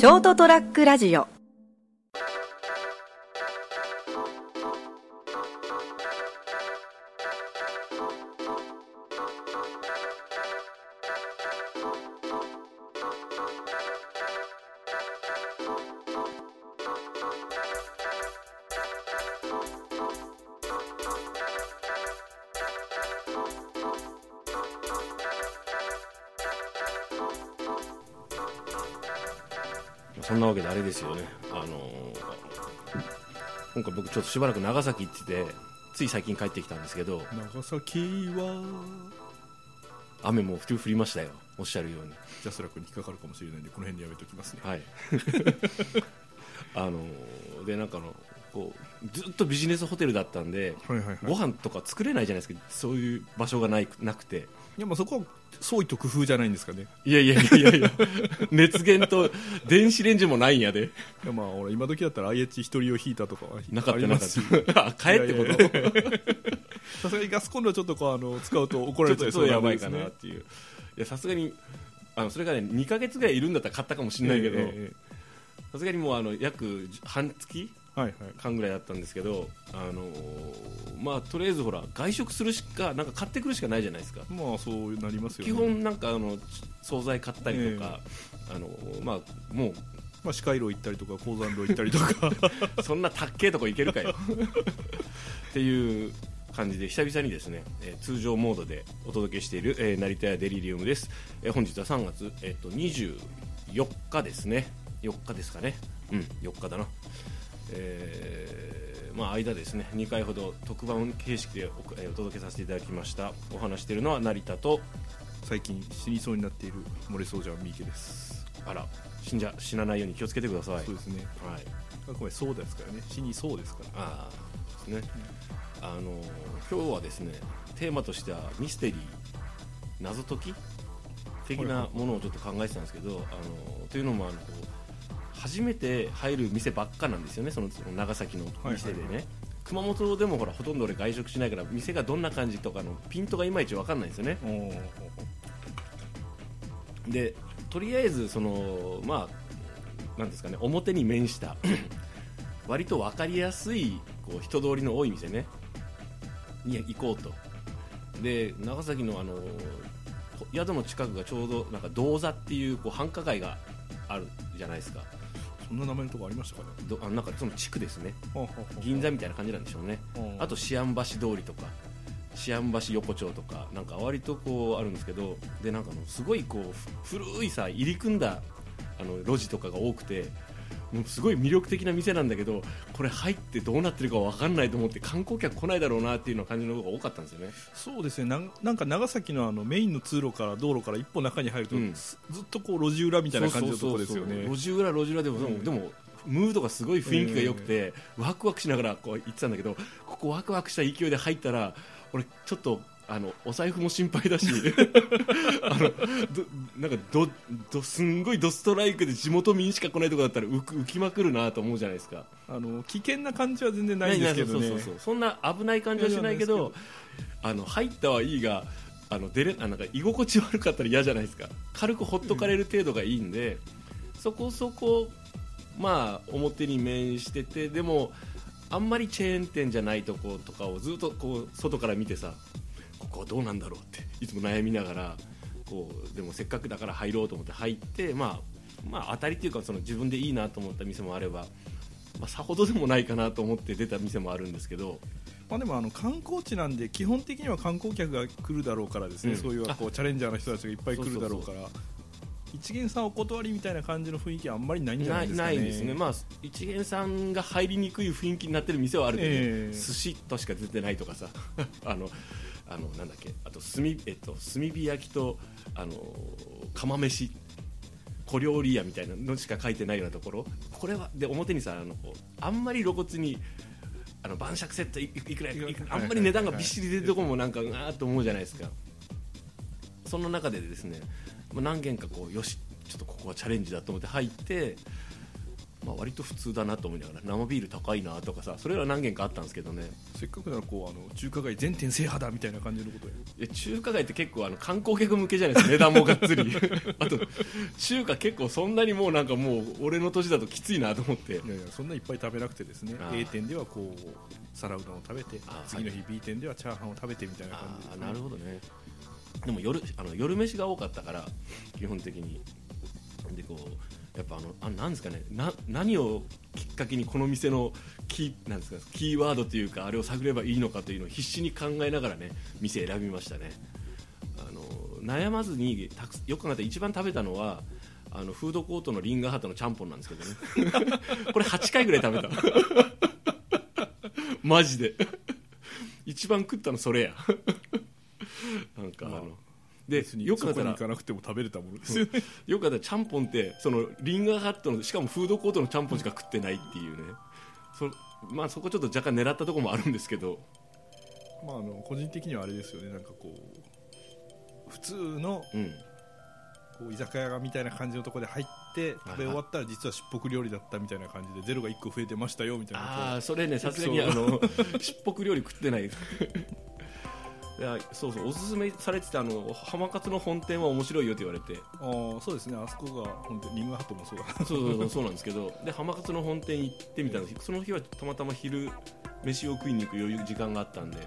ショートトラックラジオ。あのー今回僕ちょっとしばらく長崎行っててつい最近帰ってきたんですけど長崎は。雨も降りましたよおっしゃるように。ジャスラックに引っかかるかもしれないんでこの辺でやめておきますね。はい。あのーでなんかあのこうずっとビジネスホテルだったんではいはいはい。ご飯とか作れないじゃないですかそういう場所がないなくて。いやまあそこは創意と工夫じゃないんですかね。いやいやいやいや。いや熱源と電子レンジもないんやで。いやまあ俺今時だったら IH 一人用ヒーターとかはなかったなかった。あ帰ってこと？さすがにガスコンロはちょっとこうあの使うと怒られちゃいそうなちょっとやばいかな。っていういやさすがにあのそれがね2か月ぐらいいるんだったら買ったかもしれないけど。えええさすがにもうあの約半月？間ぐらいだったんですけどあのまあとりあえずほら外食するしかなんか買ってくるしかないじゃないですか。まあそうなりますよね。基本なんかあの惣菜買ったりとか、あのまあもまあ歯科医路行ったりとか鉱山路行ったりとか。う そんなたっけえとこ行けるかよ。っていう感じで久々にですね、えー通常モードでお届けしている、えー成田屋デリリウムです、えー本日は3月、えー、と24日ですね。4日ですかね。うん4日だなえーまあ間ですね。2回ほど特番形式でお,、えーお届けさせていただきました。お話しているのは成田と最近死にそうになっている漏れそうじゃん三池です。あら死んじゃ死なないように気をつけてください。そうですね。はい。あくまでそうですからね。死にそうですから。ああですね、あの今日はですねテーマとしてはミステリー謎解き的なものをちょっと考えてたんですけど、あのというのもあのこう初めて入る店ばっかなんですよねその長崎の店でね、はいはい。熊本でもほらほとんど俺外食しないから店がどんな感じとかのピントがいまいち分かんないんですよね。でとりあえずそのまあなんですかね表に面した 割と分かりやすいこう人通りの多い店ね。に行こうと。で長崎のあの宿の近くがちょうどなんか銅座っていうこう繁華街があるじゃないですかそんな名前のとこありましたかねどあなんかその地区ですね。銀座みたいな感じなんでしょうね。あと思案橋通りとか思案橋横丁とかなんか割とこうあるんですけどでなんかあのすごいこうふ古いさ入り組んだあの路地とかが多くてもうすごい魅力的な店なんだけどこれ入ってどうなってるか分かんないと思って観光客来ないだろうなっていうの感じの方が多かったんですよね。そうですね。なんなんか長崎のあのメインの通路から道路から一歩中に入ると、うん。ずずっとこう路地裏みたいな感じのとこですよね。路地裏路地裏でも、うん。でもムードがすごい雰囲気が良くて、ワクワクしながらこう行ってたんだけどここワクワクした勢いで入ったら俺ちょっとあのお財布も心配だし あのどなんかどどすんごいドストライクで地元民しか来ないとこだったら浮きまくるなと思うじゃないですか。あの危険な感じは全然ないんですけどね。そうそうそう。そんな危ない感じはしないけど。あの入ったはいいがあの出れあなんか居心地悪かったら嫌じゃないですか。軽くほっとかれる程度がいいんで、そこそこまあ表に面しててでもあんまりチェーン店じゃないとことかをずっとこう外から見てさここはどうなんだろうっていつも悩みながらこうでもせっかくだから入ろうと思って入って、まあ、まあ当たりっていうかその自分でいいなと思った店もあれば、まあ、さほどでもないかなと思って出た店もあるんですけど。まあ、でもあの観光地なんで基本的には観光客が来るだろうからですね、うん。そういうこうチャレンジャーの人たちがいっぱい来るだろうから。一元さんお断りみたいな感じの雰囲気はあんまりないんじゃなないいですかね。ないですね、まあ、一元さんが入りにくい雰囲気になってる店はあるけど、ええ。寿司としか出てないとかさ。あのあのなんだっけあと炭,、えっと、炭火焼きとあの釜飯。小料理屋みたいなのしか書いてないようなところ。これはで表にさあのこうあんまり露骨にあの晩酌セットいいくらいくらあんまり値段がびっしり出るところもなんかうわーっと思うじゃないですか。そんな中でですねまあ何軒かこうよしちょっとここはチャレンジだと思って入って、ままあ、割と普通だなと思いながら生ビール高いなとかさそれは何軒かあったんですけどね。せっかくならこうあの中華街全店制覇だみたいな感じのことや中華街って結構あの観光客向けじゃないですか値段もがっつり。あと中華結構そんなにもうなんかもう俺の年だときついなと思って。いやいやそんないっぱい食べなくてですね A 店ではこう皿うどんを食べて次の日 B 店ではチャーハンを食べてみたいな感じあです、ーなるほどね。でも夜あの夜飯が多かったから基本的に。でこうやっぱあのあなんですかねな何をきっかけにこの店のキーなんですかキーワードというかあれを探ればいいのかというのを必死に考えながらね店選びましたね。あの悩まずにたくよく考えたら一番食べたのはあのフードコートのリンガーハットのちゃんぽんなんですけどね。これ8回ぐらい食べた。マジで。一番食ったのそれや。なんかあの、でよく考えたら行かなくても食べれたものです。よねよく考えたらちゃんぽんってそのリンガーハットのしかもフードコートのちゃんぽんしか食ってないっていうね。そ,、まあ、そこちょっと若干狙ったところもあるんですけど。まああの個人的にはあれですよね。なんかこう普通のうん。こう居酒屋みたいな感じのところで入って食べ終わったら実はしっぽく料理だったみたいな感じでゼロが1個増えてましたよみたいなああそれねさすがにあの しっぽく料理食ってないいやそうそうおすすめされてたあの浜勝の本店は面白いよって言われて。あーそうですね。あそこが本当にリングハットもそうだ。なそうそうそう そうなんですけど。で浜勝の本店行ってみたんですその日はたまたま昼飯を食いに行く余裕時間があったんで。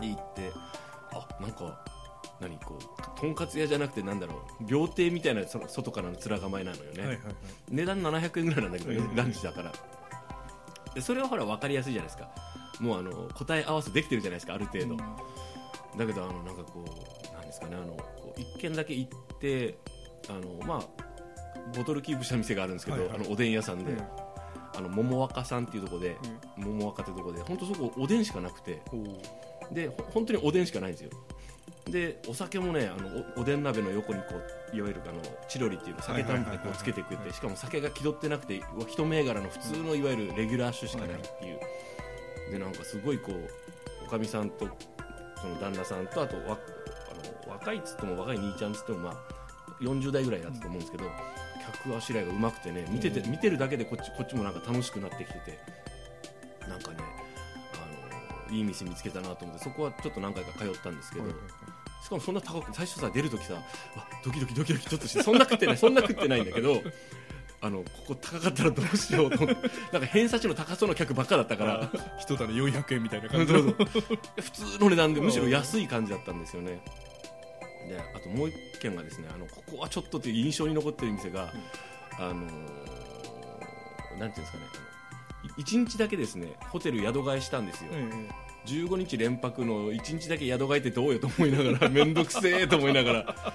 で行って。あなんか何こうとんかつ屋じゃなくてなんだろう。料亭みたいなその外からの面構えなのよね、はいはいはい。値段700円ぐらいなんだけどね、うんランチだから。でそれはほら分かりやすいじゃないですかもうあの答え合わせできてるじゃないですかある程度、だけどあのなんかこうなんですかねあのこう一軒だけ行ってあのまあボトルキープした店があるんですけど、はいはい。あのおでん屋さんで、うん。あの桃若さんっていうところで、桃若ってところで本当そこおでんしかなくてでほ本当におでんしかないんですよ。でお酒もねあのおおでん鍋の横にこういわゆるあのチロリっていうの酒単価こうつけてくれてしかも酒が気取ってなくて一銘柄の普通のいわゆるレギュラー酒しかないっていうでなんかすごいこうおかみさんとその旦那さんとあとわあの若いっつっても若い兄ちゃんっつってもまあ40代ぐらいだったと思うんですけど客あしらいがうまくてね見ててうん。見てるだけでこっちこっちもなんか楽しくなってきててなんかねあのいい店見つけたなと思ってそこはちょっと何回か通ったんですけど、しかもそんな高く最初さ出るときさわドキドキドキドキちょっとしてそんな食ってないそんな食ってないんだけどあのここ高かったらどうしようと。なんか偏差値の高そうな客ばっかだったから。一種400円みたいな感じ 普通の値段でむしろ安い感じだったんですよね。であともう一軒がですねあのここはちょっとっていう印象に残ってる店が、あのーなんていうんですかね。あのい一日だけですねホテル宿替えしたんですよ、ええ15日連泊の1日だけ宿替えってどうよと思いながら面倒くせえと思いながら。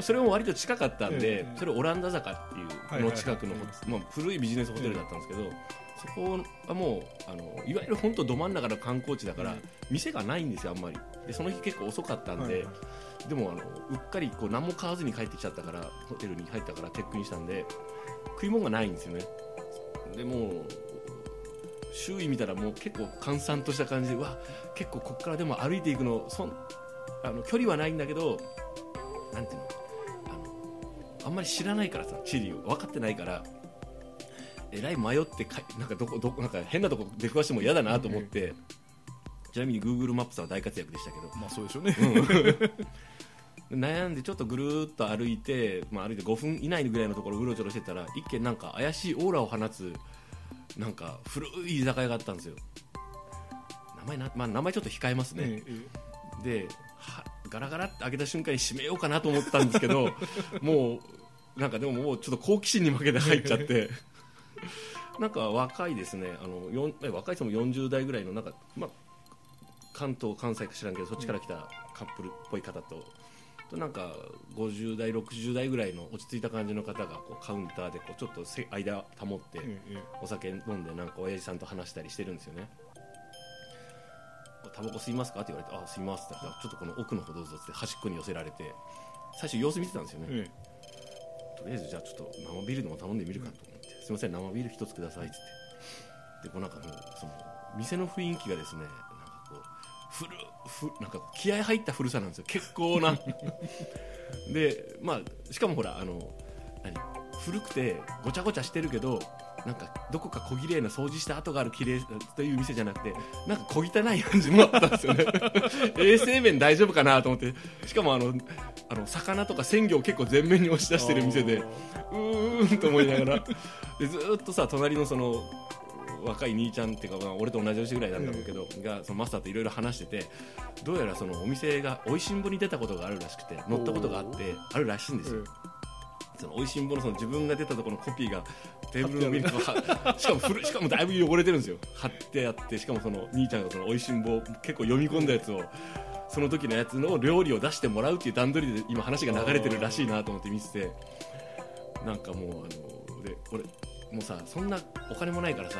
それも割と近かったんで、ええそれオランダ坂っていうの近くのまあ、古いビジネスホテルだったんですけど、そこはもうあのいわゆる本当ど真ん中の観光地だから、え店がないんですよあんまり。でその日結構遅かったんで、でもあのうっかりこう何も買わずに帰ってきちゃったからホテルに入ったからチェックインしたんで食い物がないんですよね。でもう周囲見たらもう結構閑散とした感じでうわ結構ここからでも歩いていくのそんあの距離はないんだけどなんていうのあのあんまり知らないからさ地理を。分かってないからえらい迷ってかなんかどこどこなんか変なとこ出くわしても嫌だなと思って、ちなみに Google マップさんは大活躍でしたけど。まあそうでしょうね。悩んでちょっとぐるーっと歩いて、まあ、歩いて5分以内ぐらいのところをうろちょろしてたら一見なんか怪しいオーラを放つなんか古い居酒屋があったんですよ。名前な、まあ、名前ちょっと控えますね、えええではガラガラって開けた瞬間に閉めようかなと思ったんですけど もうなんかでももうちょっと好奇心に負けて入っちゃって。なんか若いですね。あの若い人も40代ぐらいのなんか、まあ、関東関西か知らんけどそっちから来たカップルっぽい方と。となんか50代、60代ぐらいの落ち着いた感じの方がこうカウンターでこうちょっとせ間保ってお酒飲んでなんか親父さんと話したりしてるんですよねタバコ吸いますか？って言われてあ吸いますって言ったらちょっとこの奥の方どうぞって端っこに寄せられて最初様子見てたんですよね、ええとりあえずじゃあちょっと生ビールでも頼んでみるかと思って、すいません生ビール一つくださいって言って。でこうなんかもうその店の雰囲気がですね古ふなんか気合入った古さなんですよ。結構な。でまあしかもほらあの何？古くてごちゃごちゃしてるけどなんかどこか小綺麗な掃除した跡がある綺麗という店じゃなくてなんか小汚い感じもあったんですよね。衛生面大丈夫かなと思って。しかもあのあの魚とか鮮魚を結構前面に押し出してる店でうーんと思いながら。でずーっとさ隣のその若い兄ちゃんっていうか、まあ、俺と同じ年ぐらいなんだろうけど、がそのマスターといろいろ話しててどうやらそのお店がおいしんぼに出たことがあるらしくて乗ったことがあってあるらしいんですよ、そのおいしんぼのその自分が出たところのコピーがテーブルの上にしかも古いしかもだいぶ汚れてるんですよ。貼ってあってしかもその兄ちゃんがそのおいしんぼ結構読み込んだやつをその時のやつの料理を出してもらうっていう段取りで今話が流れてるらしいなと思って見ててなんかもうあので俺もうさそんなお金もないからさ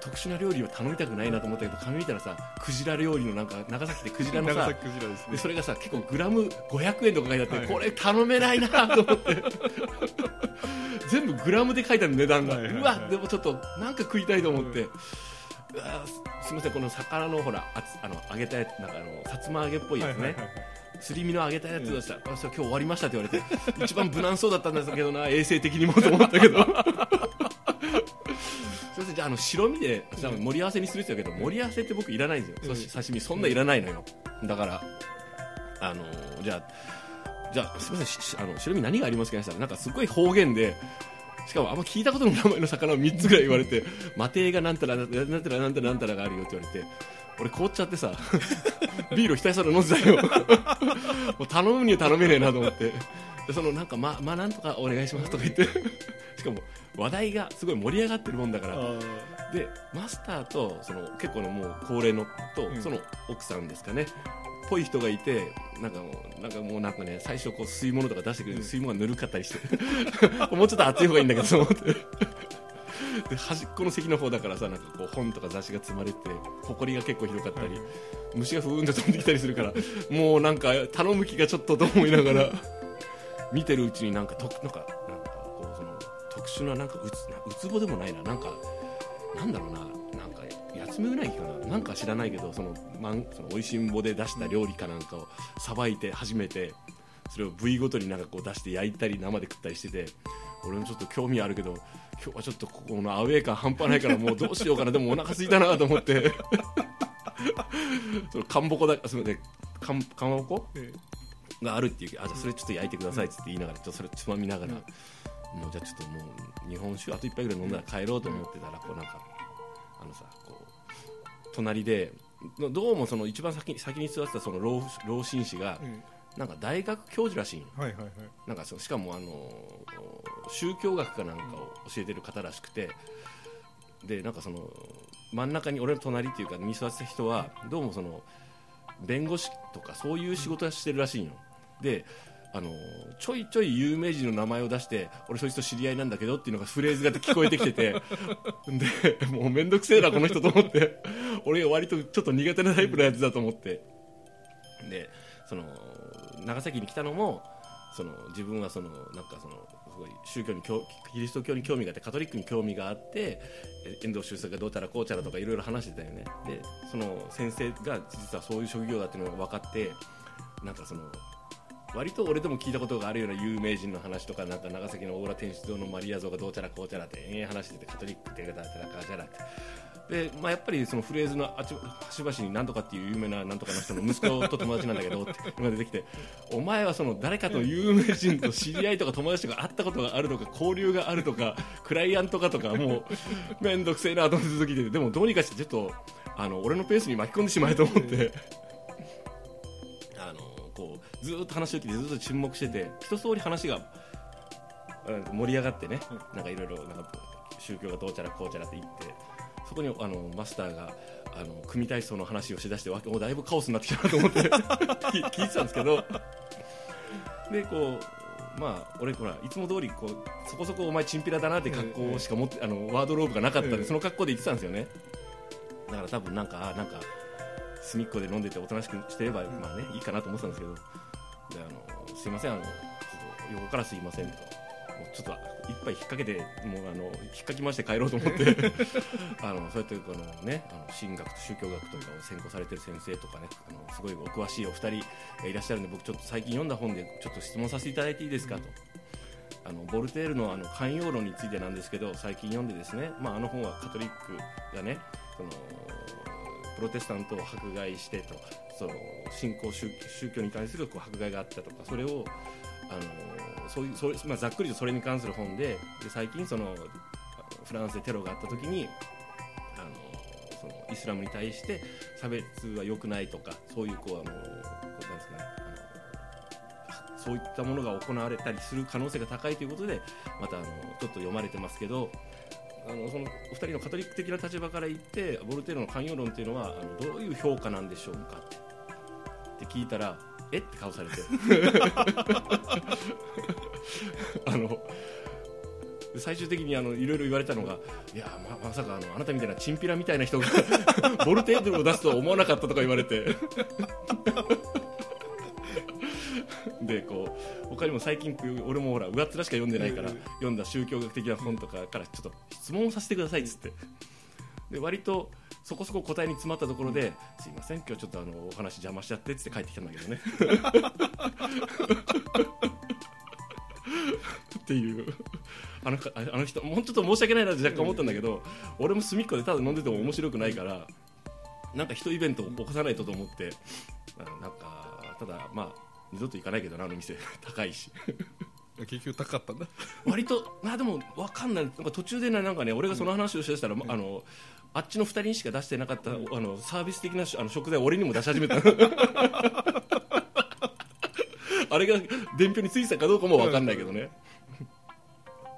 特殊な料理を頼みたくないなと思ったけど紙見たらさクジラ料理のなんか長崎でクジラのさクジラですね。でそれがさ結構グラム500円とか書いてあって、はい。これ頼めないなと思って。全部グラムで書いてある値段が、はいはいはい。うわでもちょっとなんか食いたいと思って、うわすすみませんこの魚のほらあつあの揚げたやつなんかあのさつま揚げっぽいやつね、はいはいはいすり身の揚げたやつをした。ら、あそれ今日終わりましたって言われて一番無難そうだったんですけどな衛生的にもと思ったけど。すいませんじゃああの白身でじゃあ盛り合わせにするって言うけど盛り合わせって僕いらないんですよ、うん。そ刺身そんないらないのよ。だからあのじゃあじゃあすみませんししあの白身何がありますかねって言ったらなんかすごい方言でしかもあんま聞いたことの名前の魚を3つぐらい言われてマテイがなんたらなんたらなんたらなんたらがあるよって言われて俺凍っちゃってさ ビールをひたすら飲んでたよ。もう頼むには頼めねえなと思って。でそのなんかままあなんとかお願いしますとか言って。しかも話題がすごい盛り上がってるもんだから。あでマスターとその結構のもう高齢のと、うん。その奥さんですかね。ぽい人がいてなんかもうなんかもうなんかね最初こう吸い物とか出してくれる吸い物がぬるかったりして。もうちょっと熱い方がいいんだけどと思って で端っこの席の方だからさなんかこう本とか雑誌が積まれて埃が結構ひどかったり、虫がふーんと飛んできたりするから もうなんか頼む気がちょっとと思いながら 見てるうちになんかとなんかなんかこうその特殊ななんかうつなうつぼでもないななんかなんだろうななんかやつめうなぎかななんか知らないけどそのまんその美味しんぼで出した料理かなんかをさばいて初めてそれを部位ごとになんかこう出して焼いたり生で食ったりしてて俺もちょっと興味あるけど今日はちょっとここのアウェー感半端ないからもうどうしようかな。でもお腹空いたなと思って。そのかんぼこだすみません。かんかまぼこ？えがあるっていうあじゃあそれちょっと焼いてくださいって言いながらちょっとそれつまみながら、もうじゃあちょっともう日本酒あと一杯ぐらい飲んだら帰ろうと思ってたらこうなん。かあのさこう隣でどどうもその一番先に先に座ってたその老老紳士がえなんか大学教授らしいんよはいはいはい。なんかしかもあの宗教学かなんかを教えてる方らしくて。でなんかその真ん中に俺の隣っていうかに座ってた人はどうもその弁護士とかそういう仕事をしてるらしいんよであのちょいちょい有名人の名前を出して俺そいつと知り合いなんだけどっていうのがフレーズが聞こえてきてて。でもう面倒くせえなこの人と思って。俺割とちょっと苦手なタイプのやつだと思って。でその長崎に来たのもその自分はそのなんかそのすごい宗教にキリスト教に興味があってカトリックに興味があって遠藤周作がどうちゃらこうちゃらとかいろいろ話してたよね。でその先生が実はそういう職業だっていうのが分かってなんかその割と俺でも聞いたことがあるような有名人の話とかなんか長崎の大浦天主堂のマリア像がどうちゃらこうちゃらって延々話しててカトリックってだったらかちゃらってで、まあ、やっぱりそのフレーズのあち端々に何とかっていう有名ななんとかの人の息子と友達なんだけどって今出てきてお前はその誰かと有名人と知り合いとか友達とか会ったことがあるとか交流があるとかクライアントかとかもう面倒くせえなと思って時ででもどうにかしてちょっとあの俺のペースに巻き込んでしまえと思って。ずーっと話を聞いてずっと沈黙してて一通り話がうん盛り上がってねなんかいろいろなんか宗教がどうちゃらこうちゃらって言ってそこにあのマスターがあの組体操の話をしだしてもうだいぶカオスになってきたなと思って 聞聞いてたんですけどでこうまあ俺ほらいつも通りこうそこそこお前チンピラだなって格好しか持ってあのワードローブがなかったんええでその格好で言ってたんですよね。だから多分なんかあなんか隅っこで飲んでておとなしくしてれば、まあねいいかなと思ってたんですけどであのすいませんあのちょっと横からすいませんと。ちょっと一杯引っ掛けてもうあの引っかき回して帰ろうと思って。あのそうやってこのねあの神学と宗教学とかを専攻されてる先生とかねあのすごいお詳しいお二人がいらっしゃるんで僕ちょっと最近読んだ本でちょっと質問させていただいていいですかと。ああのボルテールのあの寛容論についてなんですけど最近読んでですね、まあ、あの本はカトリックがねそのプロテスタントを迫害してとその信仰宗教に対するこう迫害があったとかそれをあのそういうそれ、まあ、ざっくりとそれに関する本でで最近そのフランスでテロがあった時にあのそのイスラムに対して差別は良くないとかそういうこうあのこうなんですかねそういったものが行われたりする可能性が高いということでまたあのちょっと読まれてますけどあのそのお二人のカトリック的な立場から言ってボルテールの寛容論っていうのはあのどういう評価なんでしょうか？ってって聞いたらえ？って顔されて。あの最終的にあのいろいろ言われたのがいやままさかあのあなたみたいなチンピラみたいな人がボルテールを出すとは思わなかったとか言われて。でこう他にも最近俺もほら上っ面しか読んでないから読んだ宗教学的な本とかからちょっと質問をさせてくださいっつって。で割とそこそこ答えに詰まったところで「すいません今日ちょっとあのお話邪魔しちゃって」っつって帰ってきたんだけどね。っていう。あのかあの人もうちょっと申し訳ないなって若干思ったんだけど俺も隅っこでただ飲んでても面白くないからなんか一イベントを起こさないとと思ってなんかただまあ二度と行かないけどなあの店。高いし。結局高かったんだ。割となでも分かんない。なんか途中でねなんかね俺がその話をしだしたら、あのあっちの2人にしか出してなかった、あのサービス的なあの食材を俺にも出し始めた。あれが伝票についてたかどうかも分かんないけどね、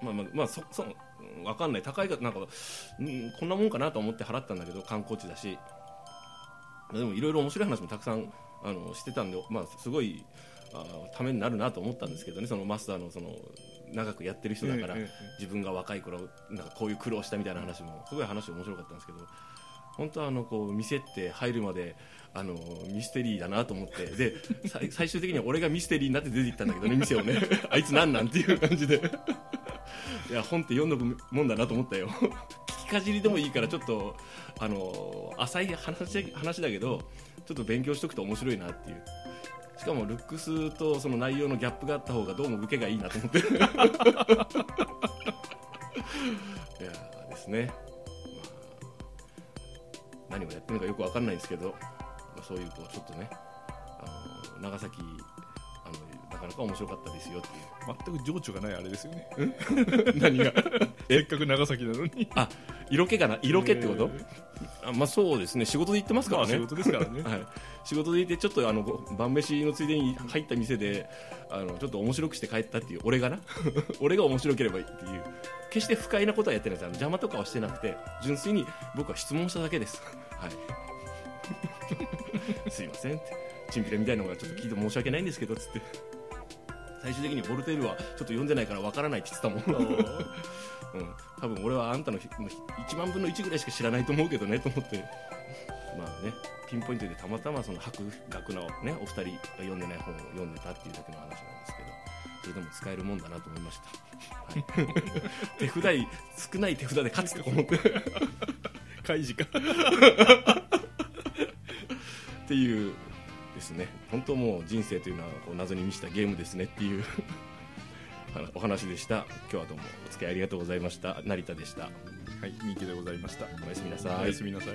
まあまあまあそそうん分かんない。高いかなんか、うん、こんなもんかなと思って払ったんだけど観光地だし。でもいろいろ面白い話もたくさんあのしてたんで、まあ、すごいあためになるなと思ったんですけどねそのマスターのその長くやってる人だから、自分が若い頃なんかこういう苦労したみたいな話もすごい話面白かったんですけど本当はあのこう店って入るまであのミステリーだなと思ってで最 最終的には俺がミステリーになって出てきたんだけどね店をね。あいつなんなんっていう感じで。いや本って読んどくもんだなと思ったよ。聞きかじりでもいいからちょっとあの浅い話話だけどちょっと勉強しとくと面白いなっていう。しかもルックスとその内容のギャップがあった方がどうも受けがいいなと思って。いやですね、まあ、何をやってるのかよくわかんないんですけど、まあ、そういうこうちょっとねあの長崎かなか面白かったですよって全く情緒がないあれですよね。いう 何が？せっかく長崎なのに。あ色気かな？色気ってこと、えあまあそうですね。仕事で行ってますからね、まあ仕事ですからね。はい、仕事で行ってちょっとあのご晩飯のついでに入った店であのちょっと面白くして帰ったっていう俺がな？俺が面白ければいいっていう。決して不快なことはやってないです。あの邪魔とかはしてなくて純粋に僕は質問しただけです。はい。すいませんって。チンピラみたいなのがちょっと聞いて申し訳ないんですけどつって最終的にボルテールはちょっと読んでないからわからないって言ってたもん。うん、多分俺はあんたの1万分の1ぐらいしか知らないと思うけどねと思って。まあねピンポイントでたまたまその博学な、ね、お二人が読んでない本を読んでたっていうだけの話なんですけど。それでも使えるもんだなと思いました、はい、手札少ない手札で勝つと思って。っ 開示か。ていうですね。本当もう人生というのはこう謎に満ちたゲームですねっていう お話でした。今日はどうもお付き合いありがとうございました。成田でした。はいミキでございました。おやすみなさい。おやすみなさい